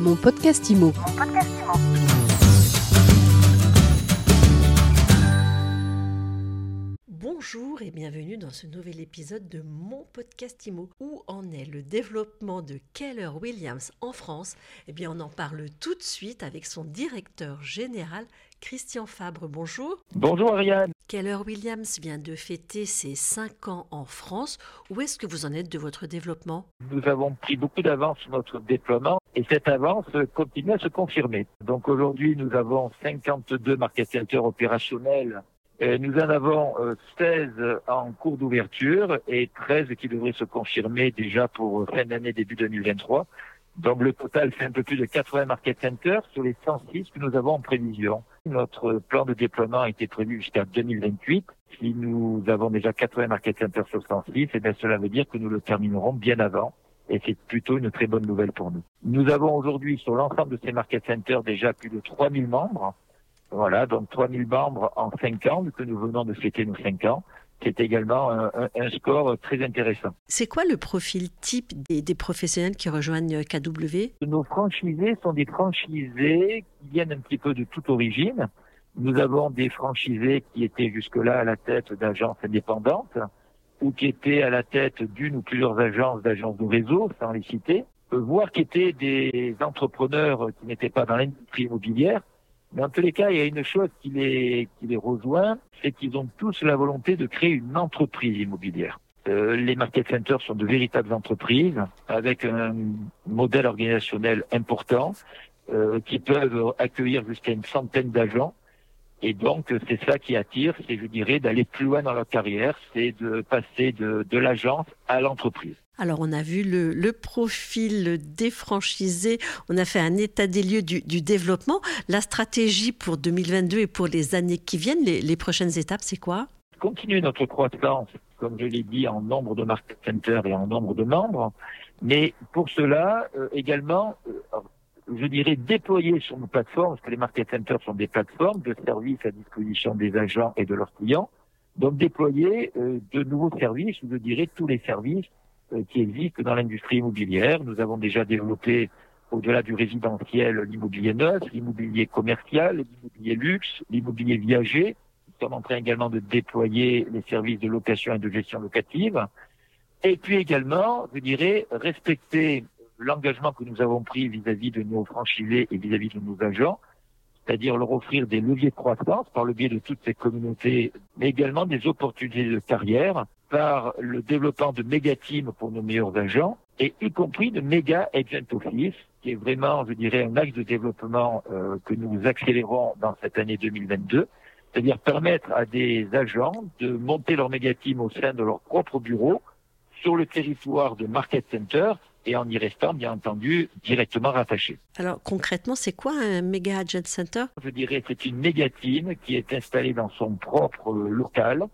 Mon podcast IMO. Bonjour et bienvenue dans ce nouvel épisode de mon podcast IMO. Où en est le développement de Keller Williams en France? Eh bien, on en parle tout de suite avec son directeur général, Christian Fabre. Bonjour. Bonjour Ariane. Keller Williams vient de fêter ses 5 ans en France. Où est-ce que vous en êtes de votre développement? Nous avons pris beaucoup d'avance sur notre déploiement et cette avance continue à se confirmer. Donc aujourd'hui, nous avons 52 market centers opérationnels. Euh, nous en avons 16 euh, en cours d'ouverture et 13 qui devraient se confirmer déjà pour fin d'année début 2023. Donc le total fait un peu plus de 80 market centers sur les 106 que nous avons en prévision. Notre plan de déploiement été prévu jusqu'à 2028. Si nous avons déjà 80 market centers sur 106, eh bien cela veut dire que nous le terminerons bien avant. Et c'est plutôt une très bonne nouvelle pour nous. Nous avons aujourd'hui sur l'ensemble de ces market centers déjà plus de 3000 membres. Voilà, donc 3000 membres en 5 ans, que nous venons de fêter nos 5 ans. C'est également un, un, score très intéressant. C'est quoi le profil type des, des, professionnels qui rejoignent KW Nos franchisés sont des franchisés qui viennent un petit peu de toute origine. Nous avons des franchisés qui étaient jusque-là à la tête d'agences indépendantes ou qui étaient à la tête d'une ou plusieurs agences d'agences de réseau, sans les citer, voire qui étaient des entrepreneurs qui n'étaient pas dans l'industrie immobilière, mais en tous les cas, il y a une chose qui les, qui rejoint, c'est qu'ils ont tous la volonté de créer une entreprise immobilière. Euh, les market centers sont de véritables entreprises avec un modèle organisationnel important euh, qui peuvent accueillir jusqu'à une centaine d'agents. Et donc, c'est ça qui attire, c'est, je dirais, d'aller plus loin dans leur carrière, c'est de passer de, de l'agence à l'entreprise. Alors, on a vu le, le, profil défranchisé, on a fait un état des lieux du, du, développement. La stratégie pour 2022 et pour les années qui viennent, les, les prochaines étapes, c'est quoi? Continuer notre croissance, comme je l'ai dit, en nombre de market centers et en nombre de membres. Mais pour cela, euh, également, euh, je dirais déployer sur nos plateformes, parce que les market centers sont des plateformes de services à disposition des agents et de leurs clients. Donc déployer euh, de nouveaux services, je dirais tous les services qui existent dans l'industrie immobilière. Nous avons déjà développé au-delà du résidentiel l'immobilier neuf, l'immobilier commercial, l'immobilier luxe, l'immobilier viager. Nous sommes en train également de déployer les services de location et de gestion locative. Et puis également, je dirais, respecter l'engagement que nous avons pris vis-à-vis de nos franchisés et vis-à-vis de nos agents, c'est-à-dire leur offrir des leviers de croissance par le biais de toutes ces communautés, mais également des opportunités de carrière par le développement de méga teams pour nos meilleurs agents et y compris de méga agent office, qui est vraiment, je dirais, un axe de développement euh, que nous accélérons dans cette année 2022, c'est-à-dire permettre à des agents de monter leur méga team au sein de leur propre bureau sur le territoire de market center et en y restant, bien entendu, directement rattaché. Alors concrètement, c'est quoi un méga agent center? Je dirais c'est une méga team qui est installée dans son propre local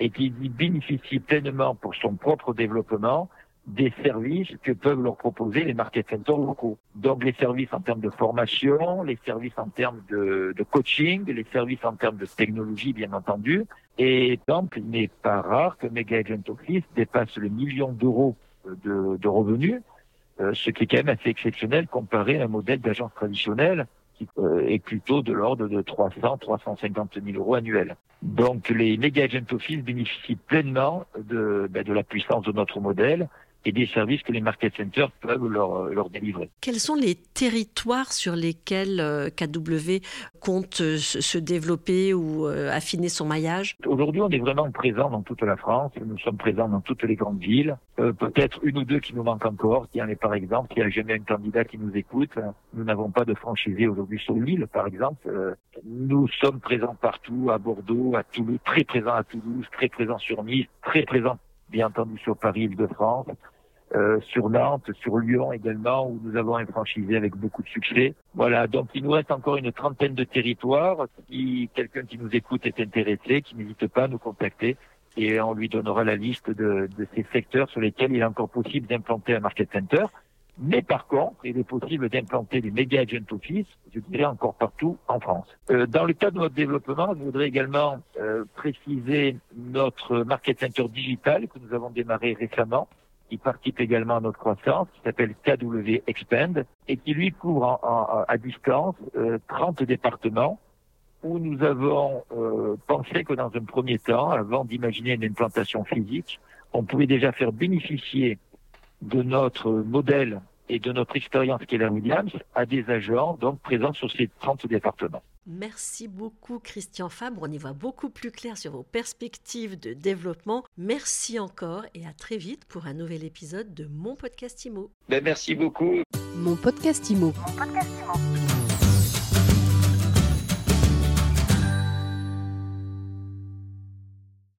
et qui bénéficie pleinement pour son propre développement des services que peuvent leur proposer les market centers locaux. Donc les services en termes de formation, les services en termes de, de coaching, les services en termes de technologie, bien entendu. Et donc, il n'est pas rare que Mega Agent Office dépasse le million d'euros de, de, revenus, euh, ce qui est quand même assez exceptionnel comparé à un modèle d'agence traditionnelle qui euh, est plutôt de l'ordre de 300, 350 000 euros annuels. Donc les Mega Agent bénéficient pleinement de, ben, de la puissance de notre modèle et des services que les market centers peuvent leur, leur délivrer. Quels sont les territoires sur lesquels KW compte se développer ou affiner son maillage? Aujourd'hui, on est vraiment présent dans toute la France. Nous sommes présents dans toutes les grandes villes. Euh, Peut-être une ou deux qui nous manquent encore. Il y en a par exemple, il n'y a jamais un candidat qui nous écoute. Nous n'avons pas de franchisé aujourd'hui sur l'île, par exemple. Euh, nous sommes présents partout, à Bordeaux, à Toulouse, très présents à Toulouse, très présents sur Nice, très présents bien entendu sur Paris, Île-de-France. Euh, sur Nantes, sur Lyon également, où nous avons un franchisé avec beaucoup de succès. Voilà, donc il nous reste encore une trentaine de territoires. Si quelqu'un qui nous écoute est intéressé, qui n'hésite pas à nous contacter et on lui donnera la liste de, de ces secteurs sur lesquels il est encore possible d'implanter un market center. Mais par contre, il est possible d'implanter des méga agent office, je dirais encore partout en France. Euh, dans le cadre de notre développement, je voudrais également euh, préciser notre market center digital que nous avons démarré récemment, qui participe également à notre croissance, qui s'appelle KW Expand, et qui lui couvre à distance 30 départements où nous avons pensé que dans un premier temps, avant d'imaginer une implantation physique, on pouvait déjà faire bénéficier de notre modèle et de notre expérience Keller Williams à des agents donc présents sur ces 30 départements. Merci beaucoup Christian Fabre, on y voit beaucoup plus clair sur vos perspectives de développement. Merci encore et à très vite pour un nouvel épisode de Mon Podcast Imo. Ben, merci beaucoup. Mon Podcast Imo. Mon podcast Imo.